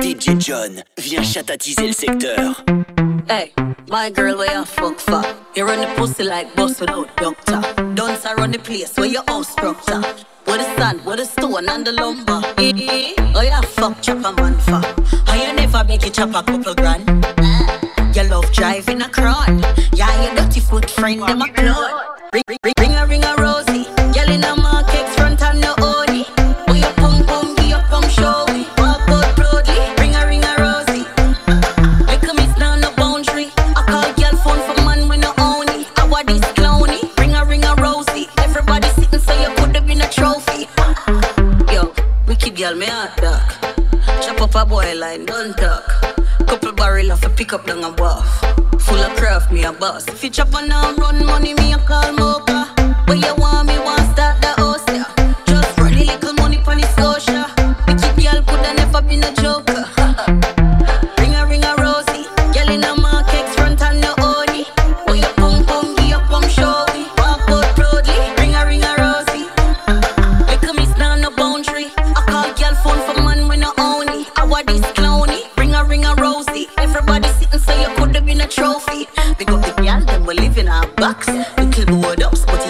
DJ John vient chatatiser le secteur. Hey, my girl, where you fuck for? You run the pussy like boss without doctor. Don't run the place where your house up. With the sand, with the stone and the lumber. I a Oh, yeah, fuck chopper man for. Oh, you never make you chop a couple grand. You love driving a crown. Yeah, your dirty foot friend, them a clone. Keep girl, me heart dark. Chop up a boy line, Don't talk. Couple barrel off a pick up down a buff. Full of craft, me a boss. If you chop on run money, me a call my Y'all them we live in our box. Little board ups, but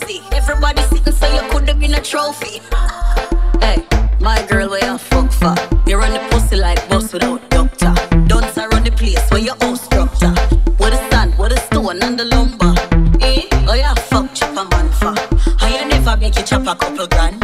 cozy. Everybody sitting so you could have been a trophy. Hey, my girl, where you fuck for? You run the pussy like boss without doctor. Don't run the place where your own structure. What a sand, what a stone, and the lumber. Eh? Oh, yeah, fuck chopper man for. I never make you chop a couple grand.